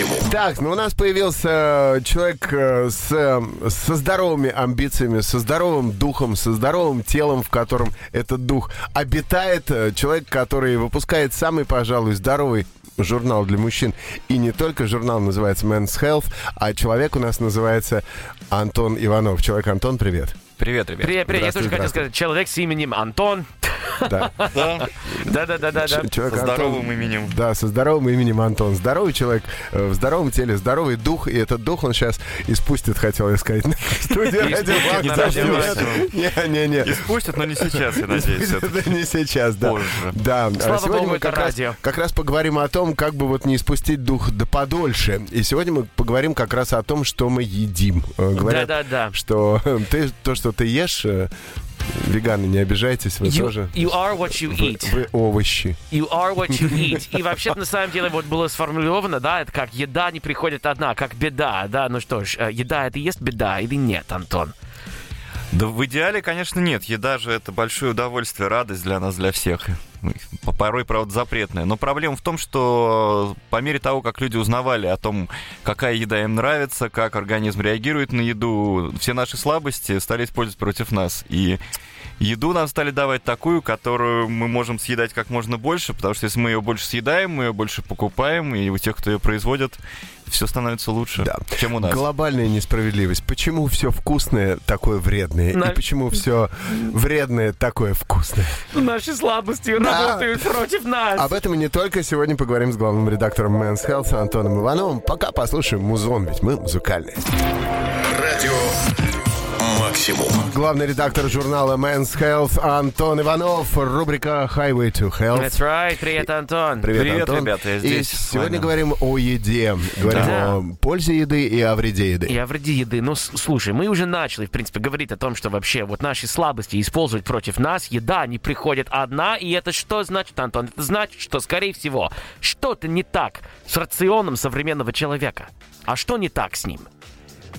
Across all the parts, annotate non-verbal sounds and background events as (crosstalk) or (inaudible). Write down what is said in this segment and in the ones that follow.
максимум. Так, ну у нас появился человек э, с, э, со здоровыми амбициями, со здоровым духом, со здоровым телом, в котором этот дух обитает. Э, Человек, который выпускает самый, пожалуй, здоровый журнал для мужчин. И не только журнал называется Men's Health, а человек у нас называется Антон Иванов. Человек Антон, привет. Привет, ребят. Привет, привет. Я тоже хотел сказать, человек с именем Антон. (laughs) Да. Да, Да-да-да-да. Ч- человек со здоровым именем. Да, со здоровым именем Антон. Здоровый человек, э, в здоровом теле, здоровый дух. И этот дух он сейчас испустит, хотел я сказать. (laughs) на Испустит радио Не-не-не. И спустят, но не сейчас, я надеюсь. не сейчас, да. Позже. Да, а сегодня мы как раз, радио. как раз поговорим о том, как бы вот не испустить дух да подольше. И сегодня мы поговорим как раз о том, что мы едим. Э, Говорят, Да-да-да. что э, ты, то, что ты ешь, э, веганы, не обижайтесь, вы You, тоже... you are what you Вы, eat. вы овощи. You are what you (laughs) eat. И вообще на самом деле вот было сформулировано, да, это как еда не приходит одна, как беда, да. Ну что ж, э, еда это и есть беда или нет, Антон? Да в идеале, конечно, нет. Еда же это большое удовольствие, радость для нас, для всех. По- Порой, правда, запретная. Но проблема в том, что по мере того, как люди узнавали о том, какая еда им нравится, как организм реагирует на еду, все наши слабости стали использовать против нас. И еду нам стали давать такую, которую мы можем съедать как можно больше, потому что если мы ее больше съедаем, мы ее больше покупаем, и у тех, кто ее производит, все становится лучше, Да. чем у нас. Глобальная несправедливость. Почему все вкусное такое вредное? На- И почему все вредное такое вкусное? Наши слабости работают против нас. Об этом и не только. Сегодня поговорим с главным редактором Men's Health Антоном Ивановым. Пока послушаем музон, ведь мы музыкальные. Радио максимум. Главный редактор журнала Men's Health Антон Иванов. Рубрика Highway to Health. That's right. Привет, Антон. Привет, Привет, Антон. ребята, я И здесь с сегодня говорим о еде. Говорим Да. о пользе еды и о вреде еды. И о вреде еды. Ну, слушай, мы уже начали, в принципе, говорить о том, что вообще вот наши слабости используют против нас. Еда не приходит одна. И это что значит, Антон? Это значит, что, скорее всего, что-то не так с рационом современного человека. А что не так с ним?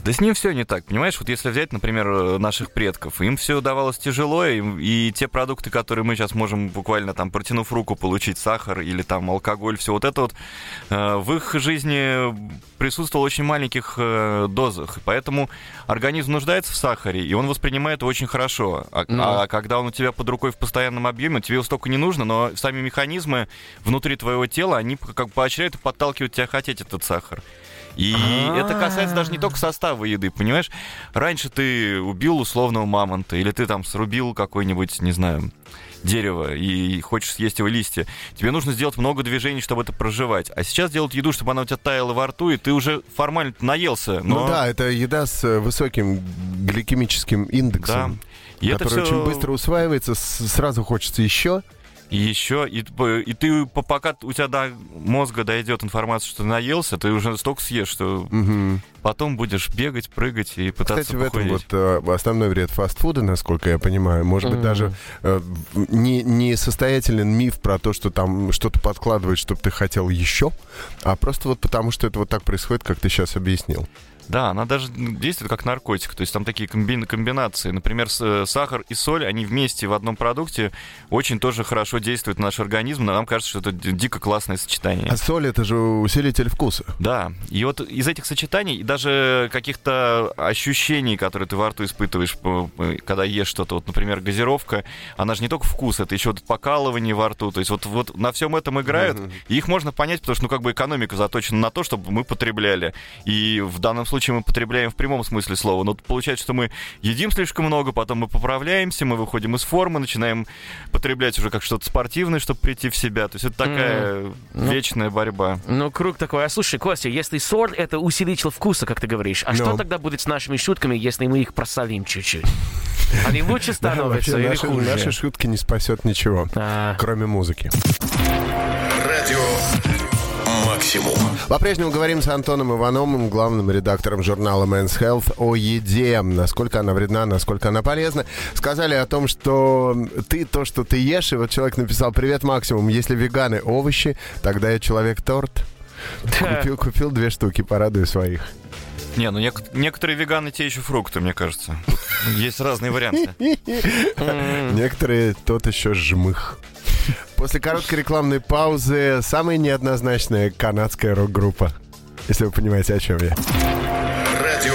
Да с ним все не так, понимаешь? Вот если взять, например, э, наших предков, им все давалось тяжело, и, и те продукты, которые мы сейчас можем буквально там, протянув руку, получить сахар или там алкоголь, все вот это вот, э, в их жизни присутствовало в очень маленьких э, дозах. И Поэтому организм нуждается в сахаре, и он воспринимает его очень хорошо. А, Ну. а когда он у тебя под рукой в постоянном объеме, тебе его столько не нужно, но сами механизмы внутри твоего тела, они как бы поощряют и подталкивают тебя хотеть этот сахар. И это касается даже не только состава еды, понимаешь? Раньше ты убил условного мамонта, или ты там срубил какой-нибудь, не знаю, дерево и хочешь съесть его листья. Тебе нужно сделать много движений, чтобы это проживать. А сейчас делают еду, чтобы она у тебя таяла во рту, и ты уже формально наелся. Но... Ну да, это еда с э, высоким гликемическим Да. индексом. И это который всё- очень быстро усваивается, сразу хочется еще. Еще, и, п- и ты, по- пока у тебя до мозга дойдет информация, что ты наелся, ты уже столько съешь, что Мгм. потом будешь бегать, прыгать и пытаться Кстати, в этом похудеть. вот э, основной вред фастфуда, насколько я понимаю. Может быть, Мгм. даже э, не, не состоятелен миф про то, что там что-то подкладывает, чтобы ты хотел еще, а просто вот потому, что это вот так происходит, как ты сейчас объяснил. Да, она даже действует как наркотик. То есть там такие комби- комбинации. Например, э, сахар и соль, они вместе в одном продукте очень тоже хорошо действуют на наш организм. Но нам кажется, что это дико классное сочетание. А соль это же усилитель вкуса. Да, и вот из этих сочетаний, и даже каких-то ощущений, которые ты во рту испытываешь, когда ешь что-то, вот, например, газировка, она же не только вкус, это еще вот покалывание во рту, то есть вот, вот на всем этом играют, и их можно понять, потому что, ну, как бы экономика заточена на то, чтобы мы потребляли, и в данном случае мы потребляем в прямом смысле слова, но получается, что мы едим слишком много, потом мы поправляемся, мы выходим из формы, начинаем потреблять уже как что-то спортивное, чтобы прийти в себя, то есть это такая вечная борьба. Ну, круг такой. А слушай, Костя, если соль — это усилитель вкуса, как ты говоришь, а Ну. что тогда будет с нашими шутками, если мы их просолим чуть-чуть? Они лучше Да, становятся вообще или наши, хуже? наши шутки не спасет ничего, А, кроме музыки. Максимум. По-прежнему говорим с Антоном Ивановым, главным редактором журнала Men's Health, о еде, насколько она вредна, насколько она полезна. Сказали о том, что ты то, что ты ешь, и вот человек написал «Привет, Максимум, если веганы овощи, тогда я человек-торт». (laughs) Купил, купил две штуки, порадую своих. Не, ну нек- некоторые веганы те еще фрукты, мне кажется. Есть разные варианты. (laughs) Некоторые тот еще жмых. После короткой рекламной паузы самая неоднозначная канадская рок-группа. Если вы понимаете, о чем я. Радио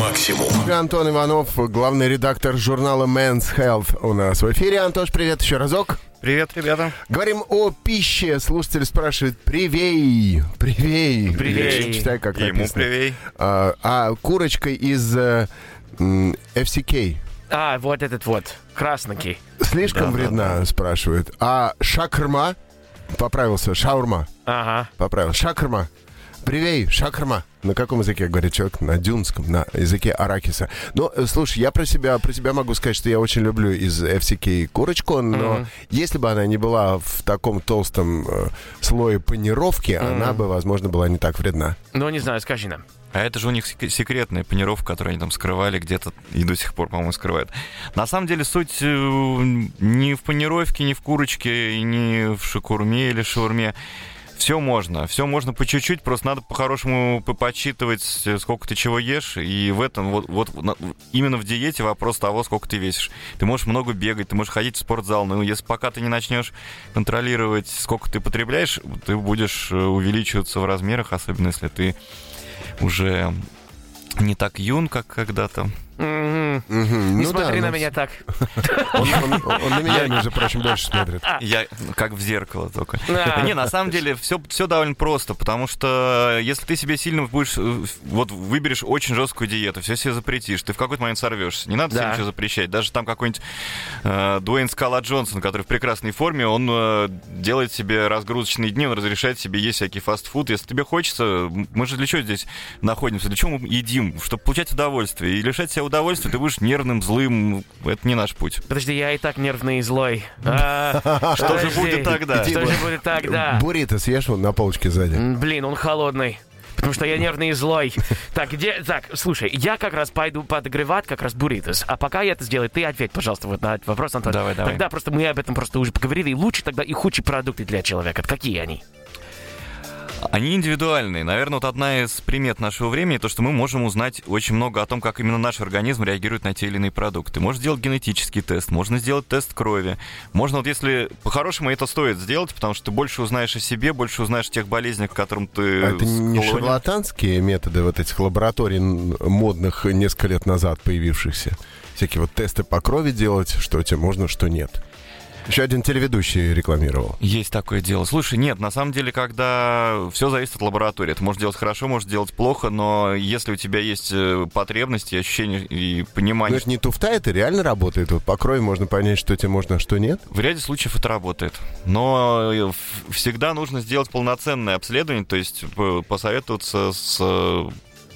«Максимум». Антон Иванов, главный редактор журнала Men's Health у нас в эфире. Антош, привет еще разок. Привет, ребята. Говорим о пище. Слушатель спрашивает, привей, привей. Привей. Читай, как Ему написано. привей. А, а курочка из э, FCK А, вот этот вот, красненький. Слишком вредна, спрашивает. А шакрма, поправился, шаурма, Ага. поправил, шакрма. Привей, шакрма. На каком языке говорит человек? На дюнском, на языке аракиса. Ну, э, слушай, я про себя, про себя могу сказать, что я очень люблю из FCK курочку, но если бы она не была в таком толстом э, слое панировки, она бы, возможно, была не так вредна. Ну, не знаю, скажи нам. А это же у них сек- секретная панировка, которую они там скрывали где-то и до сих пор, по-моему, скрывают. На самом деле суть э, не в панировке, не в курочке, не в шакурме или шаурме. Все можно, все можно по чуть-чуть, просто надо по-хорошему по- подсчитывать, сколько ты чего ешь, и в этом вот, вот именно в диете вопрос того, сколько ты весишь. Ты можешь много бегать, ты можешь ходить в спортзал, но если пока ты не начнешь контролировать, сколько ты потребляешь, ты будешь э, увеличиваться в размерах, особенно если ты уже не так юн, как когда-то. Мгм. Не Ну да, смотри на ну, меня так. (laughs) Он, он- он на меня, между прочим, больше смотрит. Я как в зеркало только. Да. Не, на самом деле все, все довольно просто, потому что если ты себе сильно будешь, э, вот выберешь очень жесткую диету, все себе запретишь, ты в какой-то момент сорвешься. Не надо Да. себе ничего запрещать. Даже там какой-нибудь э, Дуэйн Скала Джонсон, который в прекрасной форме, он э, делает себе разгрузочные дни, он разрешает себе есть всякий фастфуд. Если тебе хочется, мы же для чего здесь находимся? Для чего мы едим? Чтобы получать удовольствие. И лишать себя удовольствия ты будешь нервным, злым. Это не наш путь. Подожди, я и так нервный и злой. А, (laughs) Что же будет тогда? Что же будет тогда? Буррито съешь вон на полочке сзади. Блин, он холодный. Потому что я нервный и злой. Так, где... Так, слушай, я как раз пойду подогревать как раз бурритос. А пока я это сделаю, ты ответь, пожалуйста, вот на этот вопрос, Антон. Давай, давай. Тогда просто мы об этом просто уже поговорили. И лучше тогда и худшие продукты для человека. Какие они? Они индивидуальные. Наверное, вот одна из примет нашего времени, то, что мы можем узнать очень много о том, как именно наш организм реагирует на те или иные продукты. Можно сделать генетический тест, можно сделать тест крови. Можно, вот если по-хорошему это стоит сделать, потому что ты больше узнаешь о себе, больше узнаешь о тех болезнях, к которым ты А это не склонен. шарлатанские методы вот этих лабораторий модных несколько лет назад появившихся? Всякие вот тесты по крови делать, что тебе можно, что нет. Еще один телеведущий рекламировал. Есть такое дело. Слушай, нет, на самом деле, когда все зависит от лаборатории. Ты можешь делать хорошо, можешь делать плохо, но если у тебя есть э, потребности, ощущения и понимание, это не туфта, это реально работает. Вот по крови можно понять, что тебе можно, а что нет. В ряде случаев это работает. Но э, всегда нужно сделать полноценное обследование, то есть п- посоветоваться с... э,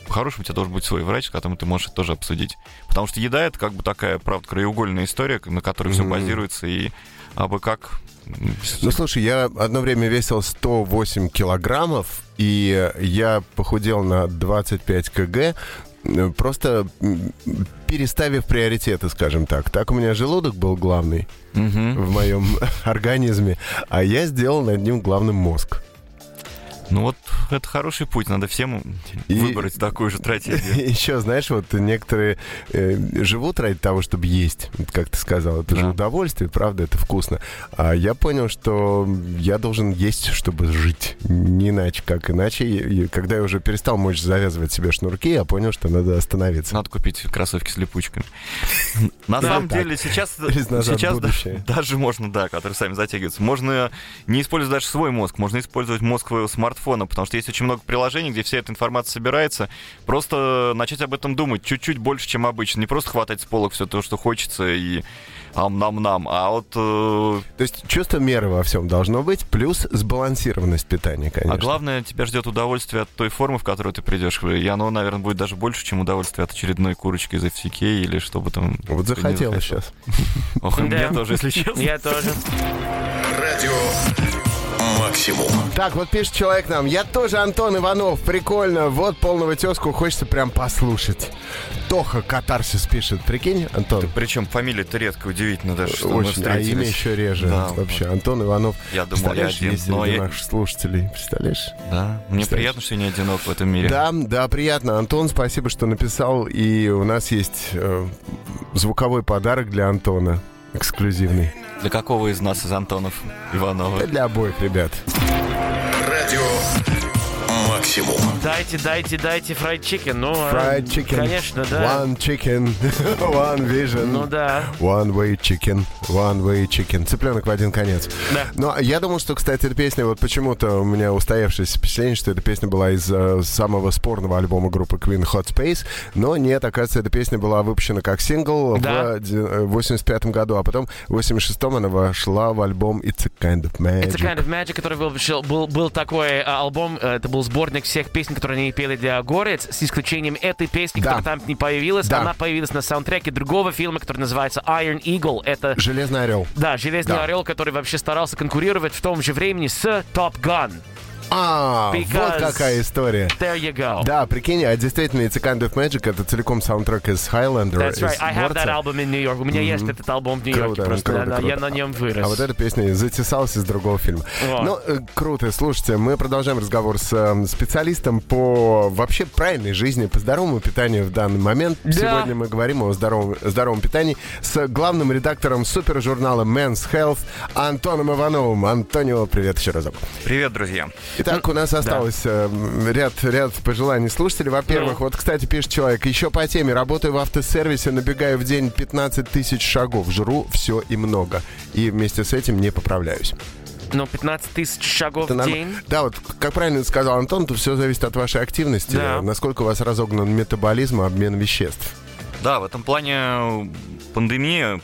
Хорошим у тебя должен быть свой врач, с которым ты можешь это тоже обсудить. Потому что еда это как бы такая, правда, краеугольная история, на которой все Мгм. базируется, и абы как... м, Ну, слушай, я одно время весил 108 килограммов, и я похудел на 25 кг, э, просто переставив приоритеты, скажем так. Так у меня желудок был главный мгм. в моем (laughs) организме, а я сделал над ним главным мозг. Ну вот, это хороший путь, надо всем И- выбрать такую же стратегию. (laughs) Еще, знаешь, вот некоторые э, живут ради того, чтобы есть, как ты сказал. Это же Да. удовольствие, правда, это вкусно. А я понял, что я должен есть, чтобы жить. Не иначе, как иначе. И- и когда я уже перестал мочь завязывать себе шнурки, я понял, что надо остановиться. Надо купить кроссовки с липучками. (laughs) На самом деле сейчас, (laughs) даже можно, да, которые сами затягиваются. Можно не использовать даже свой мозг, можно использовать мозг своего смартфона, потому что есть очень много приложений, где вся эта информация собирается. Просто начать об этом думать чуть-чуть больше, чем обычно. Не просто хватать с полок все то, что хочется, и ам-нам-нам, а вот... э, То есть чувство меры во всем должно быть, плюс сбалансированность питания, конечно. А главное, тебя ждет удовольствие от той формы, в которую ты придешь. И оно, наверное, будет даже больше, чем удовольствие от очередной курочки из FCK или что бы там... Вот захотелось захотел. сейчас. Ох, Да. тоже, если честно. Я тоже. Радио «Максимум». Так, вот пишет человек нам. Я тоже Антон Иванов. Прикольно. Вот полного тезку хочется прям послушать. Тоха Катарсис пишет. Прикинь, Антон? Причем фамилия-то редко, удивительно даже, что мы Очень, а имя еще реже. Да, Вообще, Антон Иванов. Я думал, я Представляешь, один, есть но среди я- наших слушателей. Представляешь? Да, мне Представляешь? приятно, что я не одинок в этом мире. Да, да, приятно. Антон, спасибо, что написал. И у нас есть э, звуковой подарок для Антона. Эксклюзивный. Для какого из нас, из Антонов Иванова? Да Для обоих ребят. Радио максимум. Дайте, дайте, дайте fried chicken. Ну, а, Fried chicken. Конечно, да. One chicken, (laughs) one vision. Ну да. One way chicken, one way chicken. Цыпленок в один конец. Да. Но я думал, что, кстати, эта песня, вот почему-то у меня устоявшееся впечатление, что эта песня была из э, самого спорного альбома группы Queen Hot Space. Но нет, оказывается, эта песня была выпущена как сингл Да. в де- э, 85 году, а потом в 86-м она вошла в альбом It's a Kind of Magic. Это Kind of Magic, который вышел, был, был такой а, альбом, э, это был сборник всех песен, которые они пели для Горец, с исключением этой песни, Да. которая там не появилась. Да. Она появилась на саундтреке другого фильма, который называется Iron Eagle. Это Железный орел. Да, Железный Да. Орел, который вообще старался конкурировать в том же времени с Top Gun. А, вот какая история. There you go. Да, прикинь, а действительно, It's a Kind of Magic это целиком саундтрек из Highlander. That's из right. I have that album in New York. У меня есть этот альбом в Нью-Йорке. Круто, Просто круто, да, круто. я на нем вырос. А вот эта песня затесалась из другого фильма. Ну, э, круто. Слушайте, мы продолжаем разговор с э, специалистом по вообще правильной жизни, по здоровому питанию в данный момент. Да. Сегодня мы говорим о здоровом, здоровом питании с главным редактором супержурнала Men's Health Антоном Ивановым. Антонио, привет еще разок. Привет, друзья. Итак, у нас осталось э, ряд, ряд пожеланий слушателей. Во-первых, Ну. вот, кстати, пишет человек, еще по теме, работаю в автосервисе, набегаю в день 15 тысяч шагов, жру все и много. И вместе с этим не поправляюсь. Ну, 15 тысяч шагов Это в норм- день. Да, вот как правильно сказал Антон, то все зависит от вашей активности, Да. насколько у вас разогнан метаболизм и обмен веществ. Да, в этом плане пандемия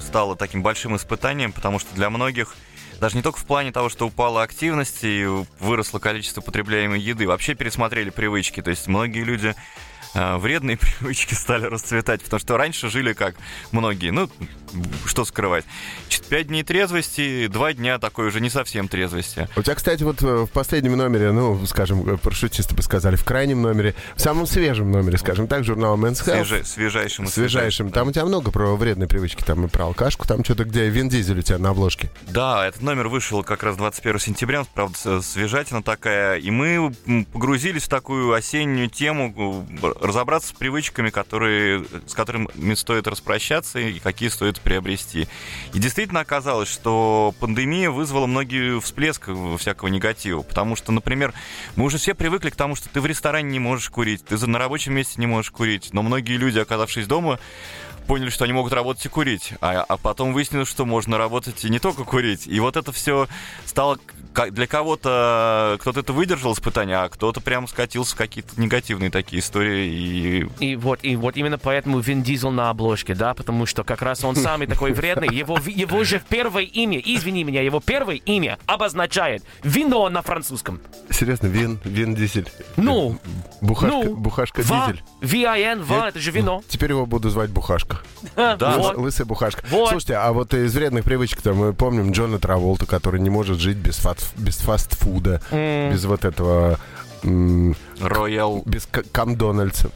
стала таким большим испытанием, потому что для многих, даже не только в плане того, что упала активность и выросло количество потребляемой еды, вообще пересмотрели привычки. То есть многие люди вредные (laughs) привычки стали расцветать, потому что раньше жили как многие, ну, что скрывать. Пять дней трезвости, два дня такой уже не совсем трезвости. У тебя, кстати, вот э, в последнем номере, ну, скажем, э, парашютисты бы сказали, в крайнем номере, в самом свежем номере, скажем так, журнала Men's Health, Свеже- свежайшим. свежайшим. Там у тебя много про вредные привычки, там и про алкашку, там что-то, где Вин Дизель у тебя на обложке. Да, этот номер вышел как раз 21 сентября, правда, свежатина такая, и мы погрузились в такую осеннюю тему, разобраться с привычками, которые, с которыми стоит распрощаться и какие стоит приобрести. И действительно оказалось, что пандемия вызвала многие всплеск всякого негатива, потому что, например, мы уже все привыкли к тому, что ты в ресторане не можешь курить, ты на рабочем месте не можешь курить, но многие люди, оказавшись дома, поняли, что они могут работать и курить. А, а потом выяснилось, что можно работать и не только курить. И вот это все стало для кого-то, кто-то это выдержал испытание, а кто-то прям скатился в какие-то негативные такие истории. И И вот, и вот именно поэтому Вин Дизель на обложке, да, потому что как раз он самый такой (laughs) вредный. Его, его же первое имя, извини меня, его первое имя обозначает вино на французском. Серьезно, Вин, Вин Дизель. Ну, Бухашка, ну, бухашка ва, Дизель. V-I-N, ва, это же вино. (laughs) Теперь его буду звать Бухашка. да, Вот. Лысая Бухашка. Вот. Слушайте, а вот из вредных привычек-то мы помним Джона Траволта, который не может жить без, фат- без фастфуда, без вот этого... Роял. без камдональдса.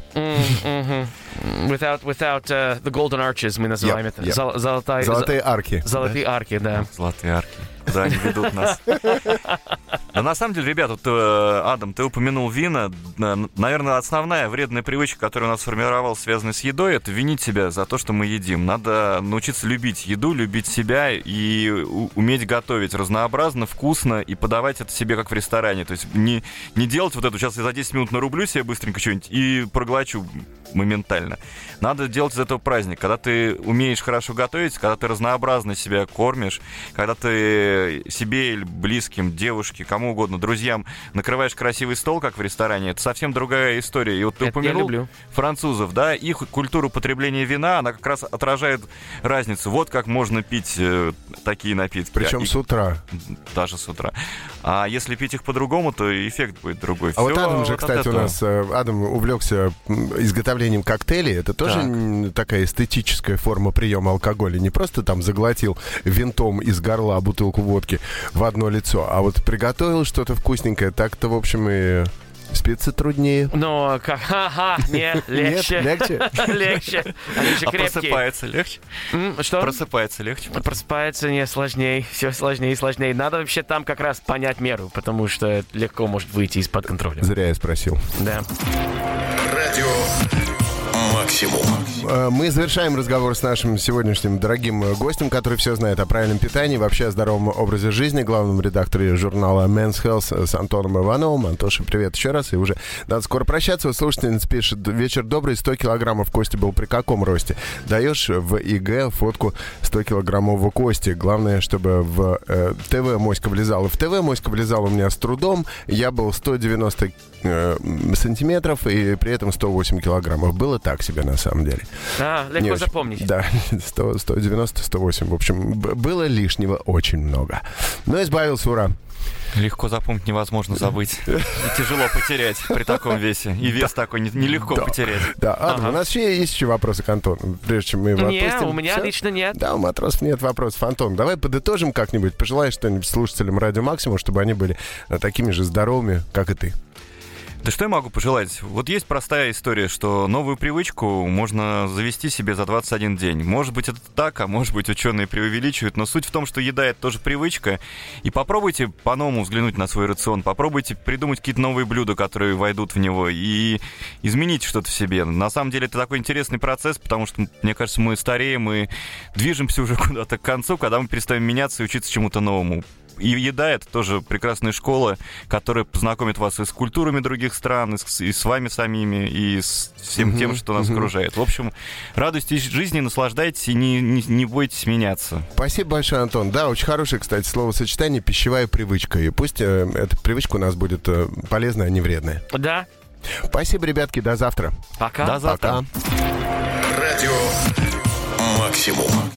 Without, without uh, the golden arches мы называем Yep, это. yep. Золотая- Золотые арки. зо- Золотые арки, да. Золотые арки. Куда они ведут нас? Да на самом деле, ребят, вот, э, Адам, ты упомянул вина. Наверное, основная вредная привычка, которая у нас сформировалась, связанная с едой, это винить себя за то, что мы едим. Надо научиться любить еду, любить себя и уметь готовить разнообразно, вкусно и подавать это себе как в ресторане. То есть не, не делать вот это, сейчас я за 10 минут нарублю себе быстренько что-нибудь и проглочу моментально. Надо делать из этого праздник. Когда ты умеешь хорошо готовить, когда ты разнообразно себя кормишь, когда ты себе или близким, девушке, кому угодно, друзьям накрываешь красивый стол, как в ресторане, это совсем другая история. И вот ты Это я упомянул люблю. французов, да, их культуру потребления вина, она как раз отражает разницу. Вот как можно пить э, такие напитки. Причем И- с утра. даже с утра. А если пить их по-другому, то эффект будет другой. А вот Всё Адам же, вот от кстати, у нас, э, Адам увлекся изготовлением коктейлей. Это тоже Так. такая эстетическая форма приема алкоголя. Не просто там заглотил винтом из горла бутылку водки в одно лицо, а вот приготовил что-то вкусненькое. Так-то, в общем, и спится труднее. Но как, ха-ха, не, легче. Нет, легче? (laughs) Легче. Они же А просыпается легче? Что? Просыпается легче. Просыпается не сложнее, все сложнее и сложнее. Надо вообще там как раз понять меру, потому что легко может выйти из-под контроля. Зря я спросил. Да. Радио максимум. Э, Мы завершаем разговор с нашим сегодняшним дорогим гостем, который все знает о правильном питании, вообще о здоровом образе жизни, главном редакторе журнала Men's Health с Антоном Ивановым. Антоша, привет еще раз. И уже надо скоро прощаться. Слушательница пишет, вечер добрый, 100 килограммов кости был при каком росте? Даешь в ИГ фотку 100 килограммового кости. Главное, чтобы в э, ТВ моська влезала. В ТВ моська влезала у меня с трудом. Я был 190 э, сантиметров и при этом 108 килограммов. Было так себе на самом деле. А, Не легко очень. запомнить. Да, 100, 190, 108. В общем, было лишнего очень много. Но избавился, ура. Легко запомнить невозможно забыть. И тяжело потерять при таком весе. И вес такой не- нелегко Да. потерять. Да, Антон, Ага. у нас еще есть еще вопросы к Антону, прежде чем мы его Не, отпустим. у меня Всё? лично нет. Да, у матросов нет вопросов. Антон, давай подытожим как-нибудь. Пожелай что-нибудь слушателям Радио Максимум, чтобы они были э, такими же здоровыми, как и ты. Да что я могу пожелать? Вот есть простая история, что новую привычку можно завести себе за 21 день. Может быть, это так, а может быть, ученые преувеличивают, но суть в том, что еда — это тоже привычка. И попробуйте по-новому взглянуть на свой рацион, попробуйте придумать какие-то новые блюда, которые войдут в него, и изменить что-то в себе. На самом деле, это такой интересный процесс, потому что, мне кажется, мы стареем и движемся уже (laughs) куда-то к концу, когда мы перестаем меняться и учиться чему-то новому. И еда это тоже прекрасная школа, которая познакомит вас и с культурами других стран, и с, и с вами самими, и с всем тем, что нас окружает. В общем, радуйтесь жизни, наслаждайтесь и не, не, не бойтесь меняться. Спасибо большое, Антон. Да, очень хорошее, кстати, словосочетание «пищевая привычка». И пусть э, эта привычка у нас будет э, полезная, а не вредная. Да, Спасибо, ребятки, до завтра. пока. До завтра. Пока. Радио максимум.